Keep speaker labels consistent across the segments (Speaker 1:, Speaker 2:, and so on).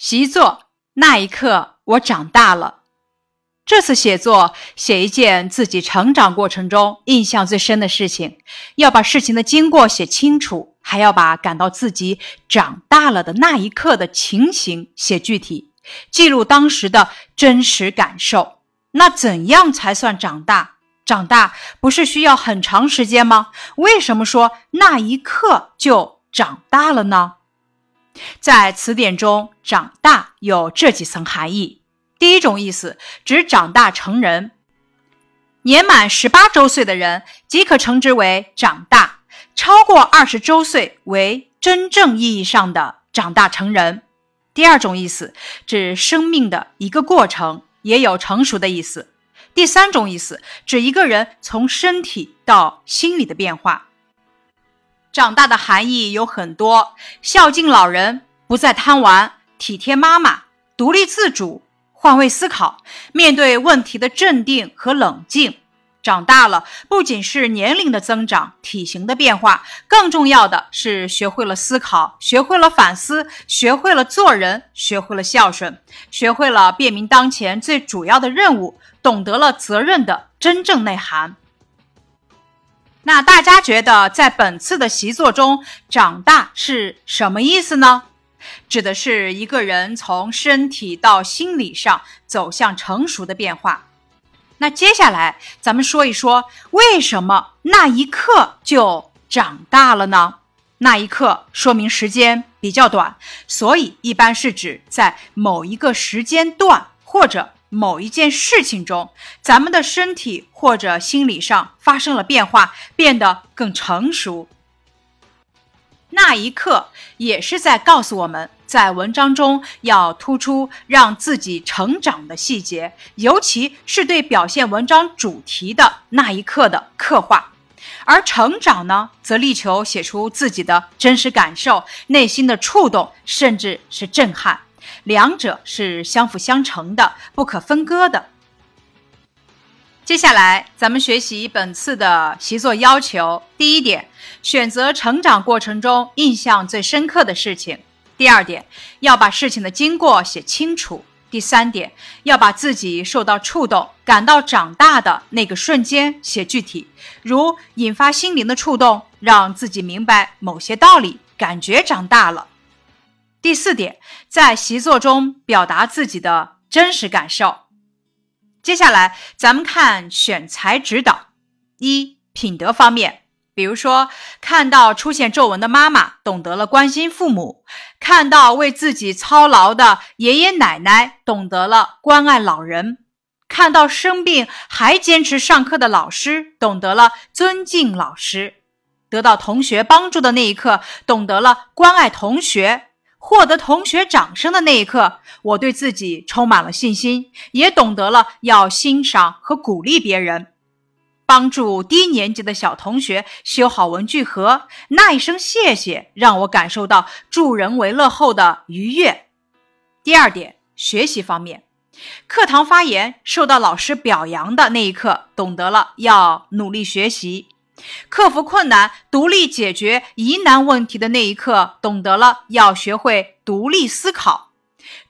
Speaker 1: 习作那一刻，我长大了。这次写作写一件自己成长过程中印象最深的事情，要把事情的经过写清楚，还要把感到自己长大了的那一刻的情形写具体，记录当时的真实感受。那怎样才算长大？长大不是需要很长时间吗？为什么说那一刻就长大了呢？在词典中，“长大”有这几层含义。第一种意思指长大成人，年满十八周岁的人即可称之为长大；超过二十周岁为真正意义上的长大成人。第二种意思指生命的一个过程，也有成熟的意思。第三种意思指一个人从身体到心理的变化。长大的含义有很多：孝敬老人，不再贪玩，体贴妈妈，独立自主。换位思考，面对问题的镇定和冷静。长大了，不仅是年龄的增长、体型的变化，更重要的是学会了思考，学会了反思，学会了做人，学会了孝顺，学会了辨明当前最主要的任务，懂得了责任的真正内涵。那大家觉得，在本次的习作中，长大是什么意思呢？指的是一个人从身体到心理上走向成熟的变化。那接下来咱们说一说，为什么那一刻就长大了呢？那一刻说明时间比较短，所以一般是指在某一个时间段或者某一件事情中，咱们的身体或者心理上发生了变化，变得更成熟。那一刻也是在告诉我们，在文章中要突出让自己成长的细节，尤其是对表现文章主题的那一刻的刻画。而成长呢，则力求写出自己的真实感受、内心的触动，甚至是震撼。两者是相辅相成的，不可分割的。接下来，咱们学习本次的习作要求。第一点，选择成长过程中印象最深刻的事情；第二点，要把事情的经过写清楚；第三点，要把自己受到触动、感到长大的那个瞬间写具体，如引发心灵的触动，让自己明白某些道理，感觉长大了。第四点，在习作中表达自己的真实感受。接下来，咱们看选材指导。一、品德方面，比如说，看到出现皱纹的妈妈，懂得了关心父母；看到为自己操劳的爷爷奶奶，懂得了关爱老人；看到生病还坚持上课的老师，懂得了尊敬老师；得到同学帮助的那一刻，懂得了关爱同学。获得同学掌声的那一刻，我对自己充满了信心，也懂得了要欣赏和鼓励别人。帮助低年级的小同学修好文具盒，那一声谢谢让我感受到助人为乐后的愉悦。第二点，学习方面，课堂发言受到老师表扬的那一刻，懂得了要努力学习。克服困难、独立解决疑难问题的那一刻，懂得了要学会独立思考；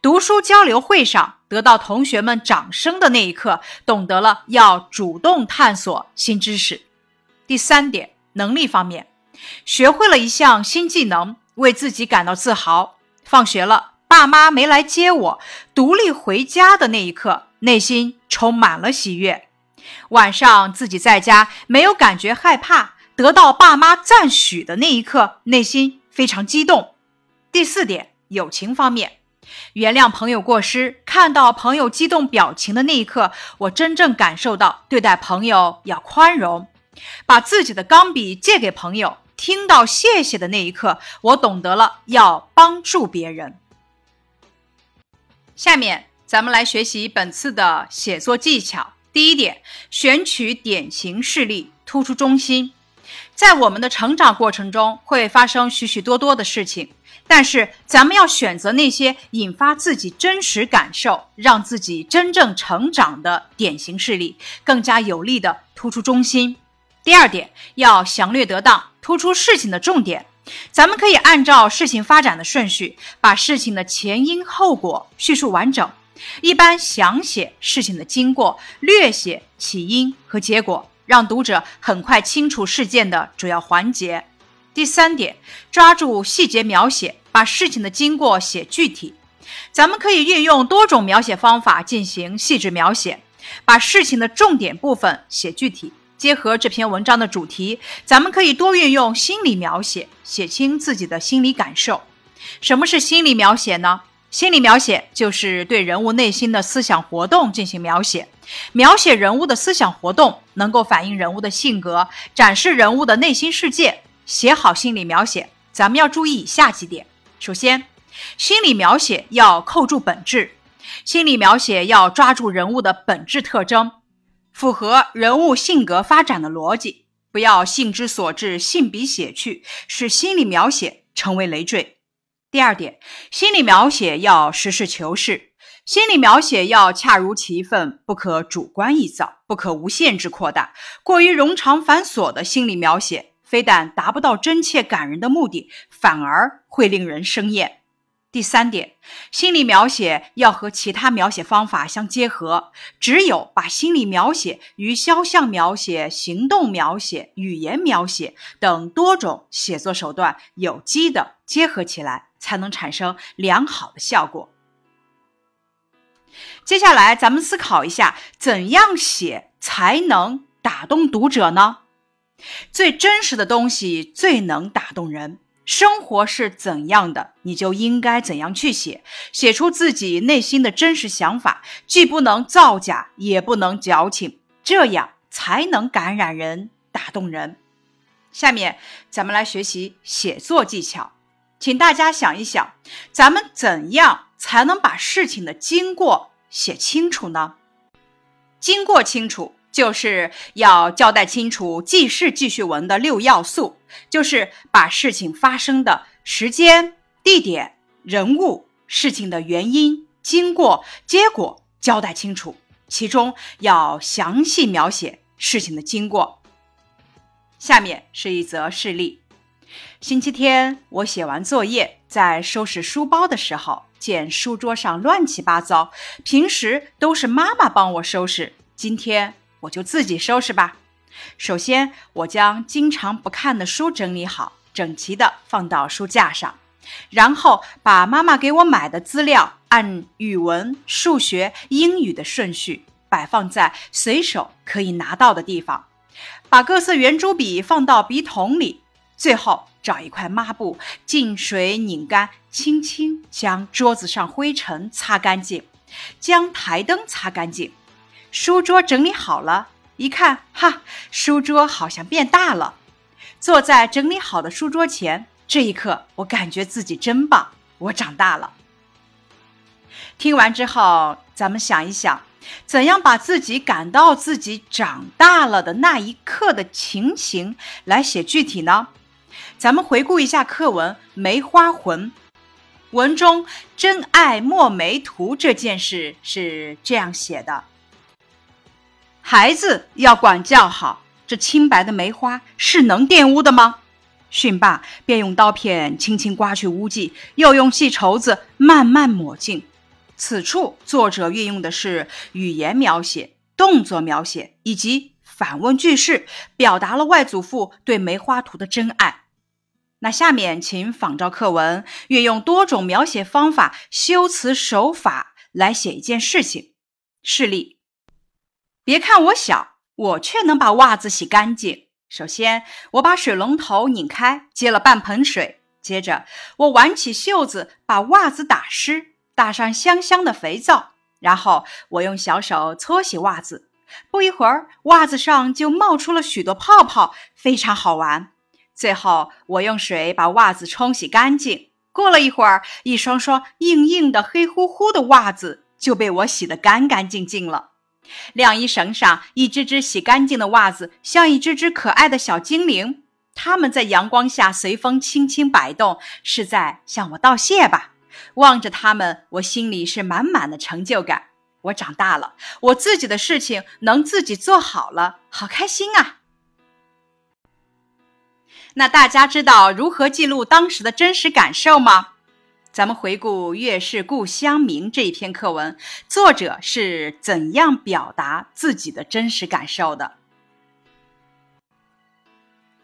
Speaker 1: 读书交流会上得到同学们掌声的那一刻，懂得了要主动探索新知识。第三点，能力方面，学会了一项新技能，为自己感到自豪。放学了，爸妈没来接我，独立回家的那一刻，内心充满了喜悦。晚上自己在家没有感觉害怕，得到爸妈赞许的那一刻，内心非常激动。第四点，友情方面，原谅朋友过失，看到朋友激动表情的那一刻，我真正感受到对待朋友要宽容。把自己的钢笔借给朋友，听到谢谢的那一刻，我懂得了要帮助别人。下面咱们来学习本次的写作技巧。第一点，选取典型事例，突出中心。在我们的成长过程中，会发生许许多多的事情，但是咱们要选择那些引发自己真实感受、让自己真正成长的典型事例，更加有力的突出中心。第二点，要详略得当，突出事情的重点。咱们可以按照事情发展的顺序，把事情的前因后果叙述完整。一般详写事情的经过，略写起因和结果，让读者很快清楚事件的主要环节。第三点，抓住细节描写，把事情的经过写具体。咱们可以运用多种描写方法进行细致描写，把事情的重点部分写具体。结合这篇文章的主题，咱们可以多运用心理描写，写清自己的心理感受。什么是心理描写呢？心理描写就是对人物内心的思想活动进行描写，描写人物的思想活动，能够反映人物的性格，展示人物的内心世界。写好心理描写，咱们要注意以下几点：首先，心理描写要扣住本质，心理描写要抓住人物的本质特征，符合人物性格发展的逻辑，不要性之所至，性笔写去，使心理描写成为累赘。第二点，心理描写要实事求是，心理描写要恰如其分，不可主观臆造，不可无限制扩大。过于冗长繁琐的心理描写，非但达不到真切感人的目的，反而会令人生厌。第三点，心理描写要和其他描写方法相结合，只有把心理描写与肖像描写、行动描写、语言描写等多种写作手段有机的结合起来。才能产生良好的效果。接下来，咱们思考一下，怎样写才能打动读者呢？最真实的东西最能打动人。生活是怎样的，你就应该怎样去写，写出自己内心的真实想法，既不能造假，也不能矫情，这样才能感染人、打动人。下面，咱们来学习写作技巧。请大家想一想，咱们怎样才能把事情的经过写清楚呢？经过清楚，就是要交代清楚记事记叙文的六要素，就是把事情发生的时间、地点、人物、事情的原因、经过、结果交代清楚，其中要详细描写事情的经过。下面是一则事例。星期天，我写完作业，在收拾书包的时候，见书桌上乱七八糟。平时都是妈妈帮我收拾，今天我就自己收拾吧。首先，我将经常不看的书整理好，整齐的放到书架上，然后把妈妈给我买的资料按语文、数学、英语的顺序摆放在随手可以拿到的地方，把各色圆珠笔放到笔筒里。最后找一块抹布，进水拧干，轻轻将桌子上灰尘擦干净，将台灯擦干净，书桌整理好了。一看，哈，书桌好像变大了。坐在整理好的书桌前，这一刻，我感觉自己真棒，我长大了。听完之后，咱们想一想，怎样把自己感到自己长大了的那一刻的情形来写具体呢？咱们回顾一下课文《梅花魂》，文中“真爱莫梅图”这件事是这样写的：孩子要管教好，这清白的梅花是能玷污的吗？训罢，便用刀片轻轻刮去污迹，又用细绸子慢慢抹净。此处作者运用的是语言描写、动作描写以及反问句式，表达了外祖父对梅花图的真爱。那下面，请仿照课文，运用多种描写方法、修辞手法来写一件事情。示例：别看我小，我却能把袜子洗干净。首先，我把水龙头拧开，接了半盆水。接着，我挽起袖子，把袜子打湿，打上香香的肥皂。然后，我用小手搓洗袜子。不一会儿，袜子上就冒出了许多泡泡，非常好玩。最后，我用水把袜子冲洗干净。过了一会儿，一双双硬硬的、黑乎乎的袜子就被我洗得干干净净了。晾衣绳上一只只洗干净的袜子，像一只只可爱的小精灵。它们在阳光下随风轻轻摆动，是在向我道谢吧？望着它们，我心里是满满的成就感。我长大了，我自己的事情能自己做好了，好开心啊！那大家知道如何记录当时的真实感受吗？咱们回顾《月是故乡明》这一篇课文，作者是怎样表达自己的真实感受的？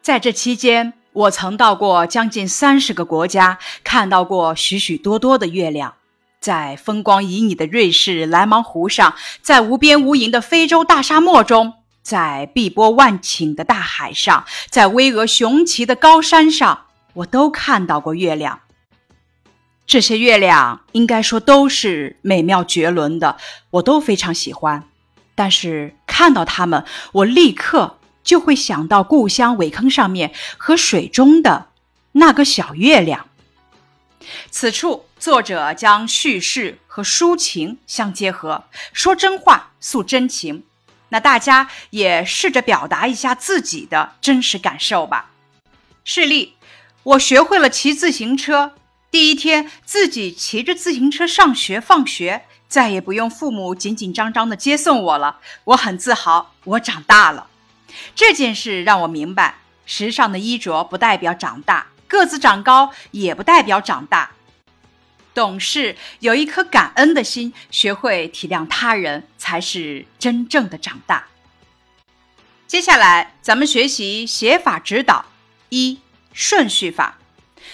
Speaker 1: 在这期间，我曾到过将近三十个国家，看到过许许多多的月亮。在风光旖旎的瑞士莱芒湖上，在无边无垠的非洲大沙漠中，在碧波万顷的大海上，在巍峨雄奇的高山上，我都看到过月亮。这些月亮应该说都是美妙绝伦的，我都非常喜欢。但是看到它们，我立刻就会想到故乡苇坑上面和水中的那个小月亮。此处作者将叙事和抒情相结合，说真话，诉真情。那大家也试着表达一下自己的真实感受吧。示例：我学会了骑自行车。第一天自己骑着自行车上学放学，再也不用父母紧紧张张的接送我了。我很自豪，我长大了。这件事让我明白，时尚的衣着不代表长大，个子长高也不代表长大。懂事，有一颗感恩的心，学会体谅他人，才是真正的长大。接下来，咱们学习写法指导一顺序法。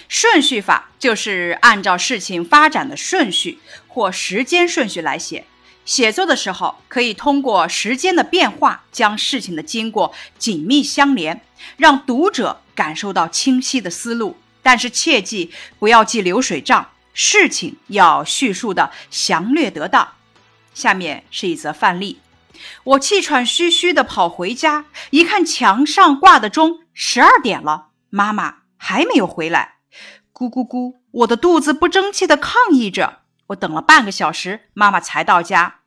Speaker 1: 顺序法就是按照事情发展的顺序或时间顺序来写。写作的时候，可以通过时间的变化，将事情的经过紧密相连，让读者感受到清晰的思路。但是切记不要记流水账，事情要叙述的详略得当。下面是一则范例：我气喘吁吁地跑回家，一看墙上挂的钟，十二点了，妈妈还没有回来。咕咕咕！我的肚子不争气的抗议着。我等了半个小时，妈妈才到家。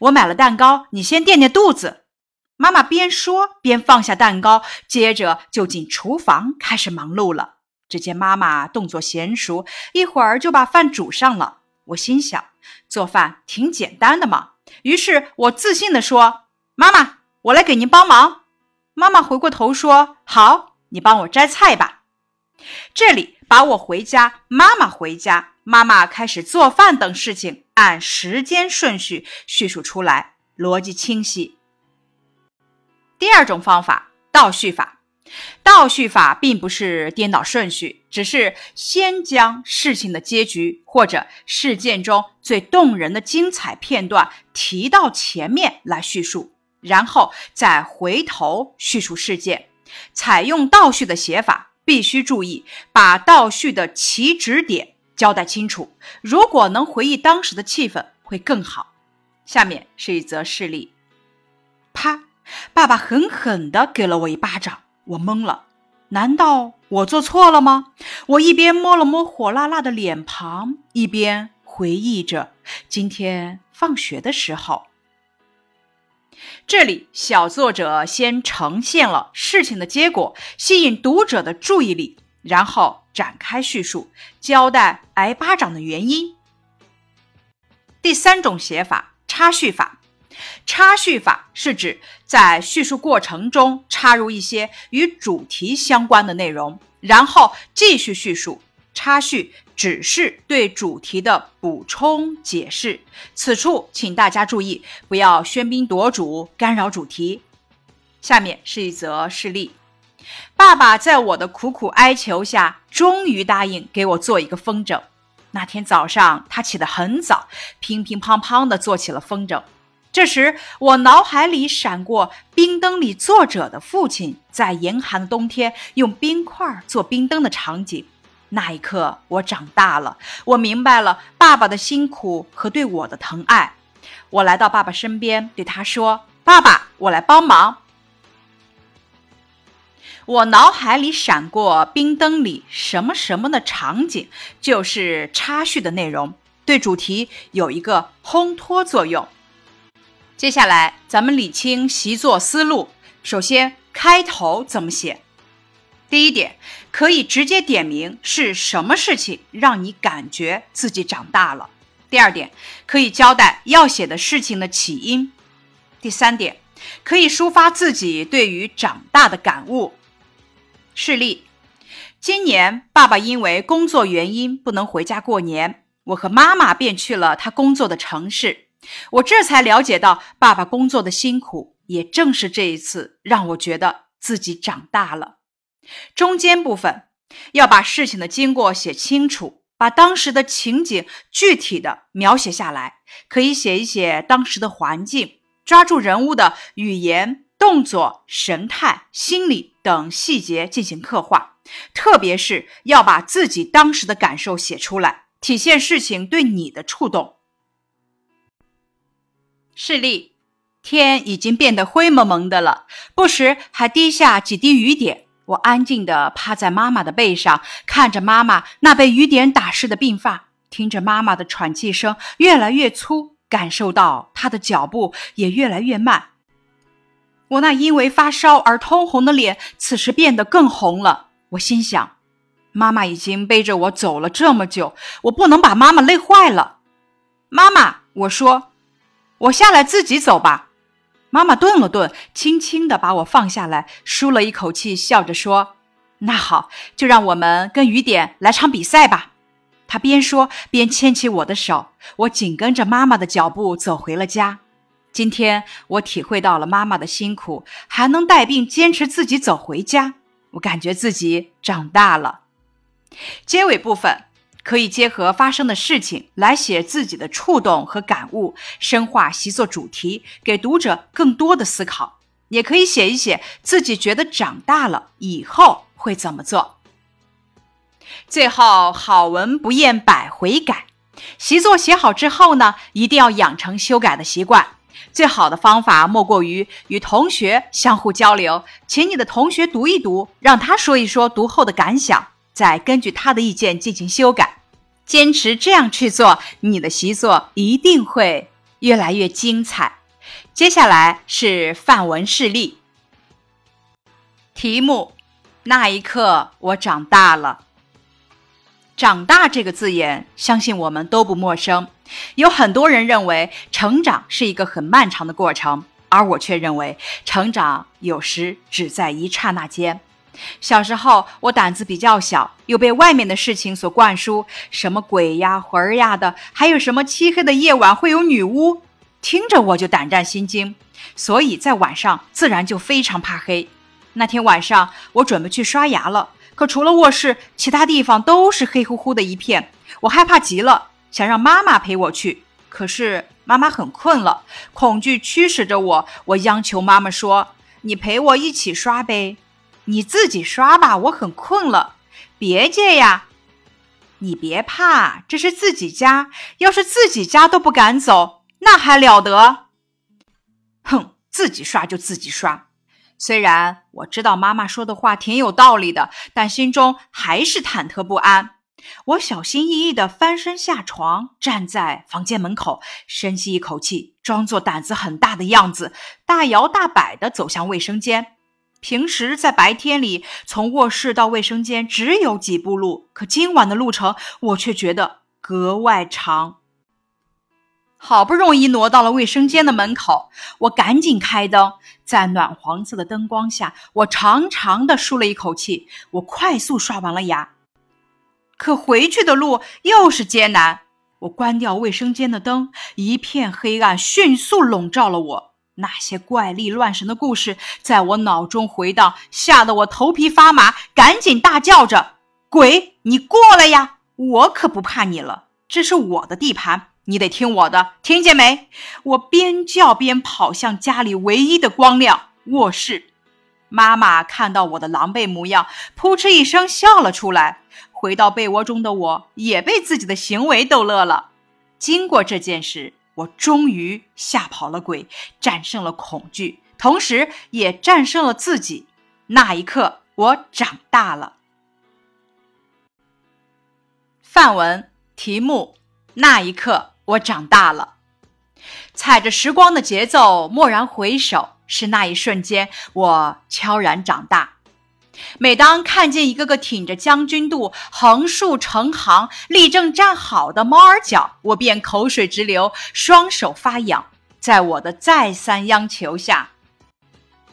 Speaker 1: 我买了蛋糕，你先垫垫肚子。妈妈边说边放下蛋糕，接着就进厨房开始忙碌了。只见妈妈动作娴熟，一会儿就把饭煮上了。我心想，做饭挺简单的嘛。于是我自信地说：“妈妈，我来给您帮忙。”妈妈回过头说：“好，你帮我摘菜吧。”这里。把我回家，妈妈回家，妈妈开始做饭等事情，按时间顺序叙述出来，逻辑清晰。第二种方法，倒叙法。倒叙法并不是颠倒顺序，只是先将事情的结局或者事件中最动人的精彩片段提到前面来叙述，然后再回头叙述事件。采用倒叙的写法。必须注意把倒叙的起止点交代清楚。如果能回忆当时的气氛，会更好。下面是一则事例：啪！爸爸狠狠地给了我一巴掌，我懵了。难道我做错了吗？我一边摸了摸火辣辣的脸庞，一边回忆着今天放学的时候。这里，小作者先呈现了事情的结果，吸引读者的注意力，然后展开叙述，交代挨巴掌的原因。第三种写法，插叙法。插叙法是指在叙述过程中插入一些与主题相关的内容，然后继续叙述。插叙。只是对主题的补充解释，此处请大家注意，不要喧宾夺主，干扰主题。下面是一则事例：爸爸在我的苦苦哀求下，终于答应给我做一个风筝。那天早上，他起得很早，乒乒乓乓地做起了风筝。这时，我脑海里闪过《冰灯》里作者的父亲在严寒的冬天用冰块做冰灯的场景。那一刻，我长大了，我明白了爸爸的辛苦和对我的疼爱。我来到爸爸身边，对他说：“爸爸，我来帮忙。”我脑海里闪过冰灯里什么什么的场景，就是插叙的内容，对主题有一个烘托作用。接下来，咱们理清习作思路。首先，开头怎么写？第一点，可以直接点明是什么事情让你感觉自己长大了。第二点，可以交代要写的事情的起因。第三点，可以抒发自己对于长大的感悟。示例：今年爸爸因为工作原因不能回家过年，我和妈妈便去了他工作的城市。我这才了解到爸爸工作的辛苦，也正是这一次让我觉得自己长大了。中间部分要把事情的经过写清楚，把当时的情景具体的描写下来，可以写一写当时的环境，抓住人物的语言。动作、神态、心理等细节进行刻画，特别是要把自己当时的感受写出来，体现事情对你的触动。视力：天已经变得灰蒙蒙的了，不时还滴下几滴雨点。我安静地趴在妈妈的背上，看着妈妈那被雨点打湿的鬓发，听着妈妈的喘气声越来越粗，感受到她的脚步也越来越慢。我那因为发烧而通红的脸，此时变得更红了。我心想，妈妈已经背着我走了这么久，我不能把妈妈累坏了。妈妈，我说，我下来自己走吧。妈妈顿了顿，轻轻地把我放下来，舒了一口气，笑着说：“那好，就让我们跟雨点来场比赛吧。”她边说边牵起我的手，我紧跟着妈妈的脚步走回了家。今天我体会到了妈妈的辛苦，还能带病坚持自己走回家，我感觉自己长大了。结尾部分可以结合发生的事情来写自己的触动和感悟，深化习作主题，给读者更多的思考。也可以写一写自己觉得长大了以后会怎么做。最后，好文不厌百回改，习作写好之后呢，一定要养成修改的习惯。最好的方法莫过于与同学相互交流，请你的同学读一读，让他说一说读后的感想，再根据他的意见进行修改。坚持这样去做，你的习作一定会越来越精彩。接下来是范文示例，题目：那一刻我长大了。长大这个字眼，相信我们都不陌生。有很多人认为成长是一个很漫长的过程，而我却认为成长有时只在一刹那间。小时候，我胆子比较小，又被外面的事情所灌输，什么鬼呀、魂儿呀的，还有什么漆黑的夜晚会有女巫，听着我就胆战心惊，所以在晚上自然就非常怕黑。那天晚上，我准备去刷牙了。可除了卧室，其他地方都是黑乎乎的一片，我害怕极了，想让妈妈陪我去。可是妈妈很困了，恐惧驱使着我，我央求妈妈说：“你陪我一起刷呗，你自己刷吧，我很困了。”别介呀，你别怕，这是自己家，要是自己家都不敢走，那还了得？哼，自己刷就自己刷。虽然我知道妈妈说的话挺有道理的，但心中还是忐忑不安。我小心翼翼地翻身下床，站在房间门口，深吸一口气，装作胆子很大的样子，大摇大摆地走向卫生间。平时在白天里，从卧室到卫生间只有几步路，可今晚的路程，我却觉得格外长。好不容易挪到了卫生间的门口，我赶紧开灯，在暖黄色的灯光下，我长长的舒了一口气。我快速刷完了牙，可回去的路又是艰难。我关掉卫生间的灯，一片黑暗迅速笼罩了我。那些怪力乱神的故事在我脑中回荡，吓得我头皮发麻，赶紧大叫着：“鬼，你过来呀！我可不怕你了，这是我的地盘。”你得听我的，听见没？我边叫边跑向家里唯一的光亮——卧室。妈妈看到我的狼狈模样，扑哧一声笑了出来。回到被窝中的我，也被自己的行为逗乐了。经过这件事，我终于吓跑了鬼，战胜了恐惧，同时也战胜了自己。那一刻，我长大了。范文题目：那一刻。我长大了，踩着时光的节奏，蓦然回首，是那一瞬间，我悄然长大。每当看见一个个挺着将军肚、横竖成行、立正站好的猫儿脚，我便口水直流，双手发痒。在我的再三央求下，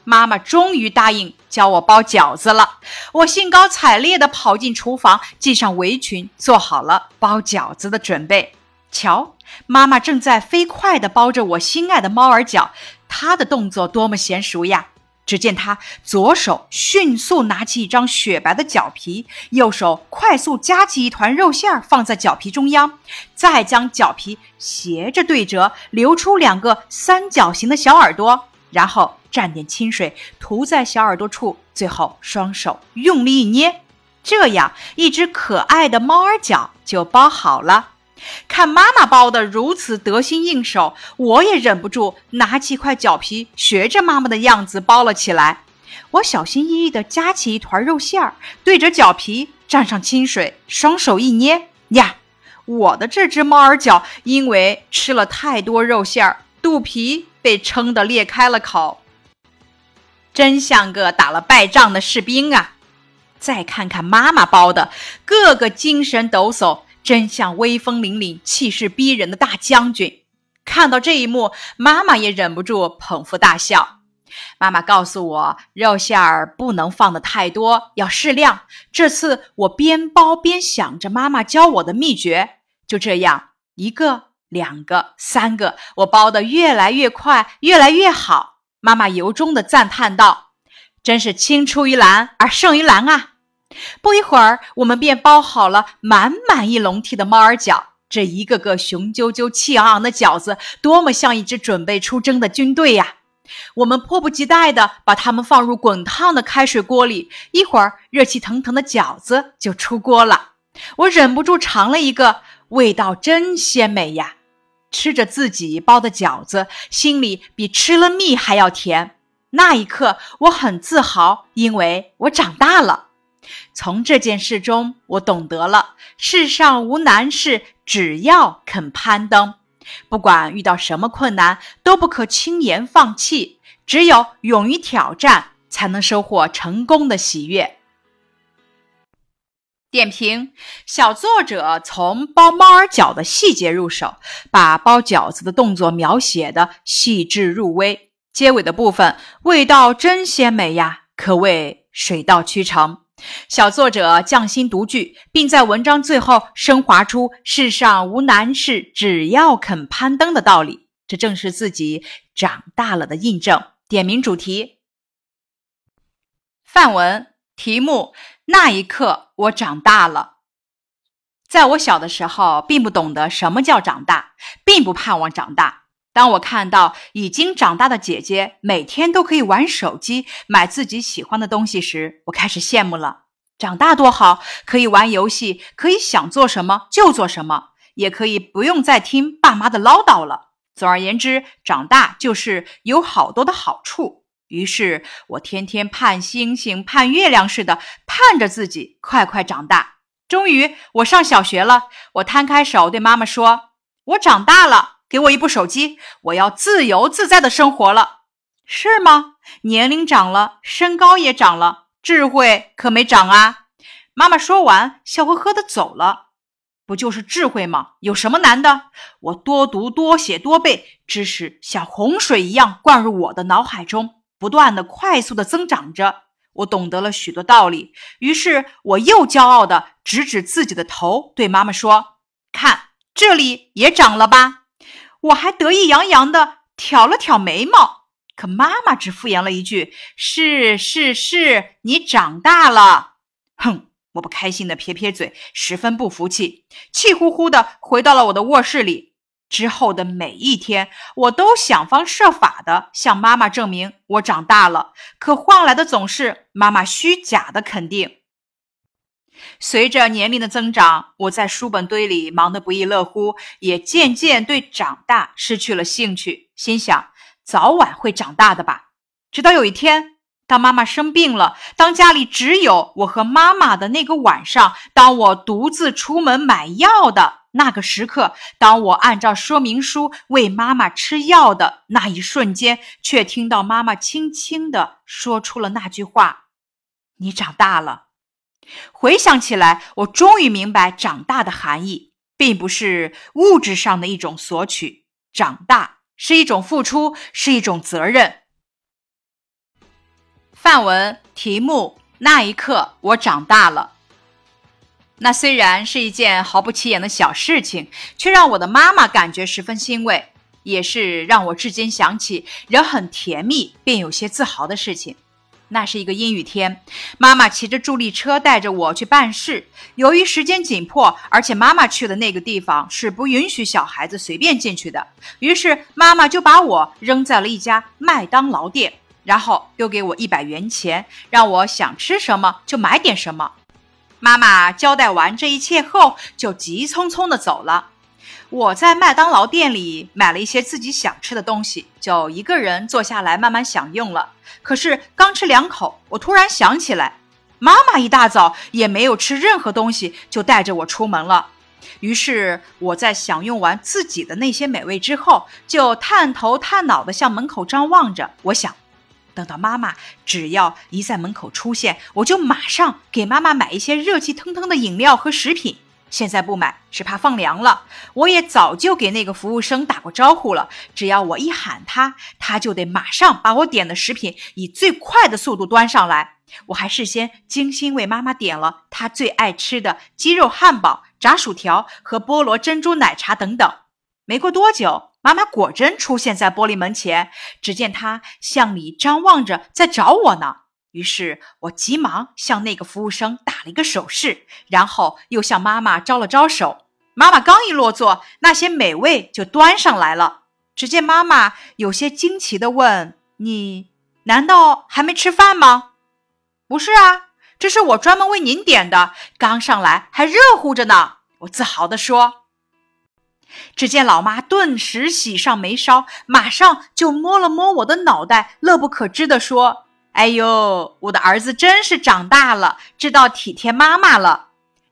Speaker 1: 妈妈终于答应教我包饺子了。我兴高采烈地跑进厨房，系上围裙，做好了包饺子的准备。瞧，妈妈正在飞快地包着我心爱的猫儿饺，她的动作多么娴熟呀！只见他左手迅速拿起一张雪白的饺皮，右手快速夹起一团肉馅儿放在饺皮中央，再将饺皮斜着对折，留出两个三角形的小耳朵，然后蘸点清水涂在小耳朵处，最后双手用力一捏，这样一只可爱的猫儿饺就包好了。看妈妈包的如此得心应手，我也忍不住拿起块饺皮，学着妈妈的样子包了起来。我小心翼翼地夹起一团肉馅儿，对着饺皮蘸上清水，双手一捏，呀，我的这只猫儿饺因为吃了太多肉馅儿，肚皮被撑得裂开了口，真像个打了败仗的士兵啊！再看看妈妈包的，个个精神抖擞。真像威风凛凛、气势逼人的大将军。看到这一幕，妈妈也忍不住捧腹大笑。妈妈告诉我，肉馅儿不能放的太多，要适量。这次我边包边想着妈妈教我的秘诀，就这样，一个、两个、三个，我包的越来越快，越来越好。妈妈由衷的赞叹道：“真是青出于蓝而胜于蓝啊！”不一会儿，我们便包好了满满一笼屉的猫儿饺。这一个个雄赳赳、气昂昂的饺子，多么像一支准备出征的军队呀！我们迫不及待地把它们放入滚烫的开水锅里，一会儿，热气腾腾的饺子就出锅了。我忍不住尝了一个，味道真鲜美呀！吃着自己包的饺子，心里比吃了蜜还要甜。那一刻，我很自豪，因为我长大了。从这件事中，我懂得了世上无难事，只要肯攀登。不管遇到什么困难，都不可轻言放弃。只有勇于挑战，才能收获成功的喜悦。点评：小作者从包猫儿饺的细节入手，把包饺子的动作描写的细致入微。结尾的部分，味道真鲜美呀，可谓水到渠成。小作者匠心独具，并在文章最后升华出“世上无难事，只要肯攀登”的道理。这正是自己长大了的印证。点名主题：范文题目。那一刻，我长大了。在我小的时候，并不懂得什么叫长大，并不盼望长大。当我看到已经长大的姐姐每天都可以玩手机、买自己喜欢的东西时，我开始羡慕了。长大多好，可以玩游戏，可以想做什么就做什么，也可以不用再听爸妈的唠叨了。总而言之，长大就是有好多的好处。于是我天天盼星星、盼月亮似的盼着自己快快长大。终于，我上小学了。我摊开手对妈妈说：“我长大了。”给我一部手机，我要自由自在的生活了，是吗？年龄长了，身高也长了，智慧可没长啊！妈妈说完，笑呵呵的走了。不就是智慧吗？有什么难的？我多读多写多背，知识像洪水一样灌入我的脑海中，不断的、快速的增长着。我懂得了许多道理，于是我又骄傲的指指自己的头，对妈妈说：“看，这里也长了吧。”我还得意洋洋的挑了挑眉毛，可妈妈只敷衍了一句：“是是是，你长大了。”哼，我不开心的撇撇嘴，十分不服气，气呼呼的回到了我的卧室里。之后的每一天，我都想方设法的向妈妈证明我长大了，可换来的总是妈妈虚假的肯定。随着年龄的增长，我在书本堆里忙得不亦乐乎，也渐渐对长大失去了兴趣。心想，早晚会长大的吧。直到有一天，当妈妈生病了，当家里只有我和妈妈的那个晚上，当我独自出门买药的那个时刻，当我按照说明书喂妈妈吃药的那一瞬间，却听到妈妈轻轻地说出了那句话：“你长大了。”回想起来，我终于明白长大的含义，并不是物质上的一种索取，长大是一种付出，是一种责任。范文题目：那一刻，我长大了。那虽然是一件毫不起眼的小事情，却让我的妈妈感觉十分欣慰，也是让我至今想起仍很甜蜜便有些自豪的事情。那是一个阴雨天，妈妈骑着助力车带着我去办事。由于时间紧迫，而且妈妈去的那个地方是不允许小孩子随便进去的，于是妈妈就把我扔在了一家麦当劳店，然后丢给我一百元钱，让我想吃什么就买点什么。妈妈交代完这一切后，就急匆匆地走了。我在麦当劳店里买了一些自己想吃的东西，就一个人坐下来慢慢享用了。可是刚吃两口，我突然想起来，妈妈一大早也没有吃任何东西，就带着我出门了。于是我在享用完自己的那些美味之后，就探头探脑地向门口张望着。我想。等到妈妈只要一在门口出现，我就马上给妈妈买一些热气腾腾的饮料和食品。现在不买是怕放凉了。我也早就给那个服务生打过招呼了，只要我一喊他，他就得马上把我点的食品以最快的速度端上来。我还事先精心为妈妈点了她最爱吃的鸡肉汉堡、炸薯条和菠萝珍珠奶茶等等。没过多久。妈妈果真出现在玻璃门前，只见她向里张望着，在找我呢。于是我急忙向那个服务生打了一个手势，然后又向妈妈招了招手。妈妈刚一落座，那些美味就端上来了。只见妈妈有些惊奇地问：“你难道还没吃饭吗？”“不是啊，这是我专门为您点的，刚上来还热乎着呢。”我自豪地说。只见老妈顿时喜上眉梢，马上就摸了摸我的脑袋，乐不可支地说：“哎呦，我的儿子真是长大了，知道体贴妈妈了。”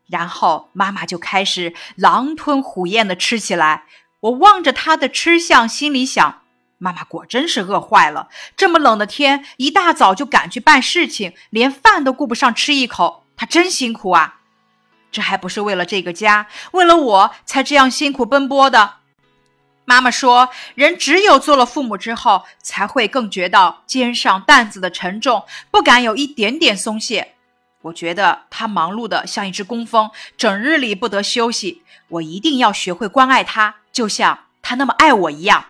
Speaker 1: 然后妈妈就开始狼吞虎咽地吃起来。我望着她的吃相，心里想：妈妈果真是饿坏了。这么冷的天，一大早就赶去办事情，连饭都顾不上吃一口，她真辛苦啊。这还不是为了这个家，为了我才这样辛苦奔波的。妈妈说，人只有做了父母之后，才会更觉到肩上担子的沉重，不敢有一点点松懈。我觉得他忙碌的像一只工蜂，整日里不得休息。我一定要学会关爱他，就像他那么爱我一样。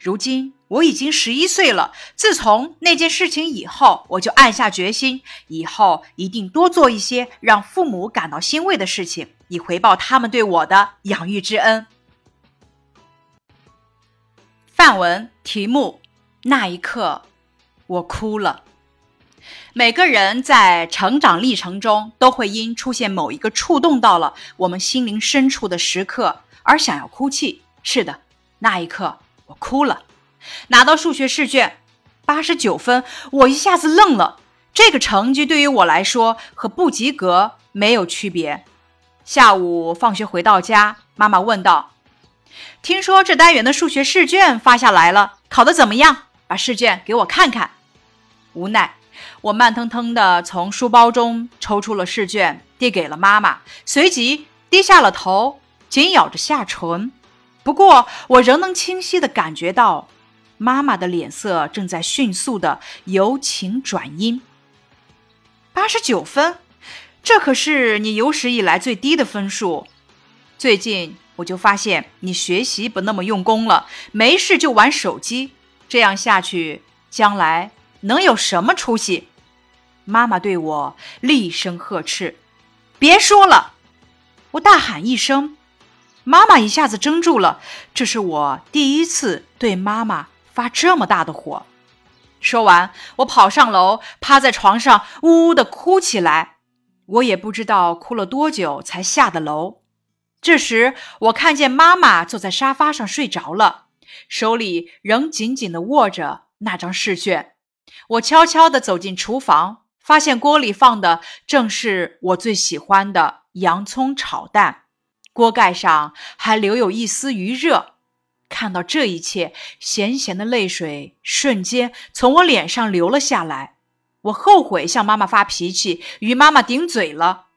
Speaker 1: 如今。我已经十一岁了。自从那件事情以后，我就暗下决心，以后一定多做一些让父母感到欣慰的事情，以回报他们对我的养育之恩。范文题目：那一刻，我哭了。每个人在成长历程中，都会因出现某一个触动到了我们心灵深处的时刻而想要哭泣。是的，那一刻，我哭了。拿到数学试卷，八十九分，我一下子愣了。这个成绩对于我来说和不及格没有区别。下午放学回到家，妈妈问道：“听说这单元的数学试卷发下来了，考得怎么样？把试卷给我看看。”无奈，我慢腾腾地从书包中抽出了试卷，递给了妈妈，随即低下了头，紧咬着下唇。不过，我仍能清晰地感觉到。妈妈的脸色正在迅速的由晴转阴。八十九分，这可是你有史以来最低的分数。最近我就发现你学习不那么用功了，没事就玩手机，这样下去将来能有什么出息？妈妈对我厉声呵斥：“别说了！”我大喊一声，妈妈一下子怔住了。这是我第一次对妈妈。发这么大的火！说完，我跑上楼，趴在床上呜呜的哭起来。我也不知道哭了多久才下的楼。这时，我看见妈妈坐在沙发上睡着了，手里仍紧紧地握着那张试卷。我悄悄地走进厨房，发现锅里放的正是我最喜欢的洋葱炒蛋，锅盖上还留有一丝余热。看到这一切，咸咸的泪水瞬间从我脸上流了下来。我后悔向妈妈发脾气，与妈妈顶嘴了。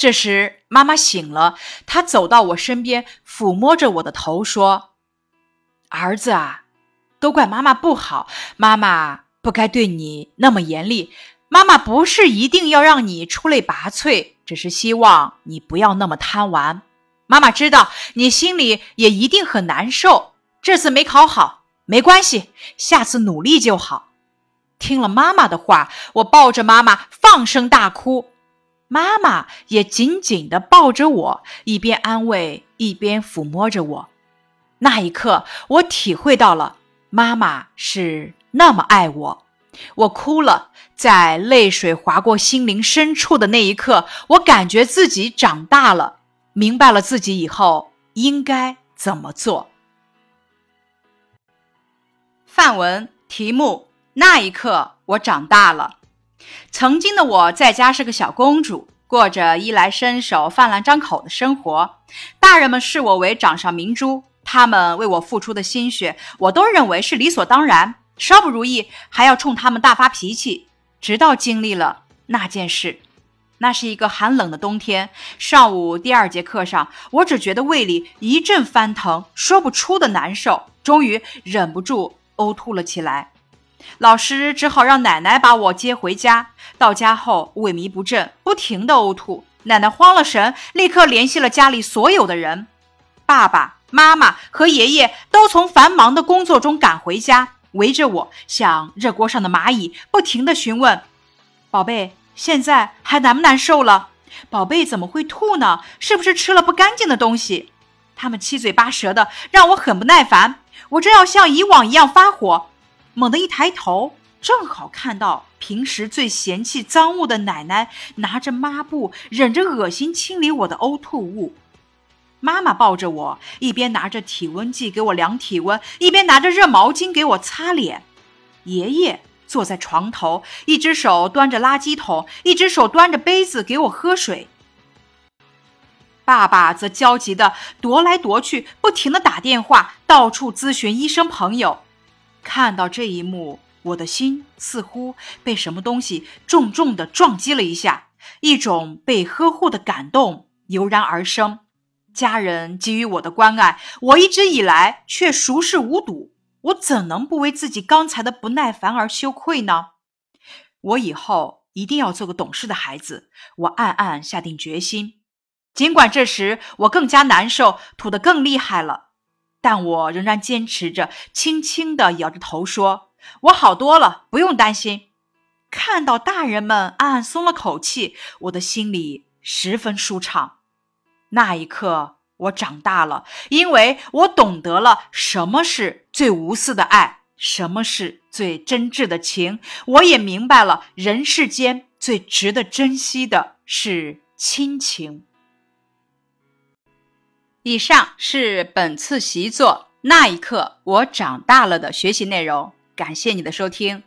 Speaker 1: 这时，妈妈醒了，她走到我身边，抚摸着我的头，说：“儿子啊，都怪妈妈不好，妈妈不该对你那么严厉。妈妈不是一定要让你出类拔萃，只是希望你不要那么贪玩。妈妈知道你心里也一定很难受，这次没考好没关系，下次努力就好。听了妈妈的话，我抱着妈妈放声大哭，妈妈也紧紧地抱着我，一边安慰一边抚摸着我。那一刻，我体会到了妈妈是那么爱我。我哭了，在泪水划过心灵深处的那一刻，我感觉自己长大了，明白了自己以后应该怎么做。范文题目：那一刻，我长大了。曾经的我在家是个小公主，过着衣来伸手、饭来张口的生活，大人们视我为掌上明珠，他们为我付出的心血，我都认为是理所当然。稍不如意，还要冲他们大发脾气，直到经历了那件事。那是一个寒冷的冬天，上午第二节课上，我只觉得胃里一阵翻腾，说不出的难受，终于忍不住呕吐了起来。老师只好让奶奶把我接回家。到家后，萎靡不振，不停的呕吐。奶奶慌了神，立刻联系了家里所有的人。爸爸妈妈和爷爷都从繁忙的工作中赶回家。围着我，像热锅上的蚂蚁，不停地询问：“宝贝，现在还难不难受了？宝贝怎么会吐呢？是不是吃了不干净的东西？”他们七嘴八舌的，让我很不耐烦。我正要像以往一样发火，猛地一抬头，正好看到平时最嫌弃脏物的奶奶拿着抹布，忍着恶心清理我的呕吐物。妈妈抱着我，一边拿着体温计给我量体温，一边拿着热毛巾给我擦脸。爷爷坐在床头，一只手端着垃圾桶，一只手端着杯子给我喝水。爸爸则焦急地踱来踱去，不停地打电话，到处咨询医生朋友。看到这一幕，我的心似乎被什么东西重重地撞击了一下，一种被呵护的感动油然而生。家人给予我的关爱，我一直以来却熟视无睹。我怎能不为自己刚才的不耐烦而羞愧呢？我以后一定要做个懂事的孩子。我暗暗下定决心。尽管这时我更加难受，吐得更厉害了，但我仍然坚持着，轻轻地摇着头说：“我好多了，不用担心。”看到大人们暗暗松了口气，我的心里十分舒畅。那一刻，我长大了，因为我懂得了什么是最无私的爱，什么是最真挚的情。我也明白了，人世间最值得珍惜的是亲情。以上是本次习作《那一刻我长大了》的学习内容，感谢你的收听。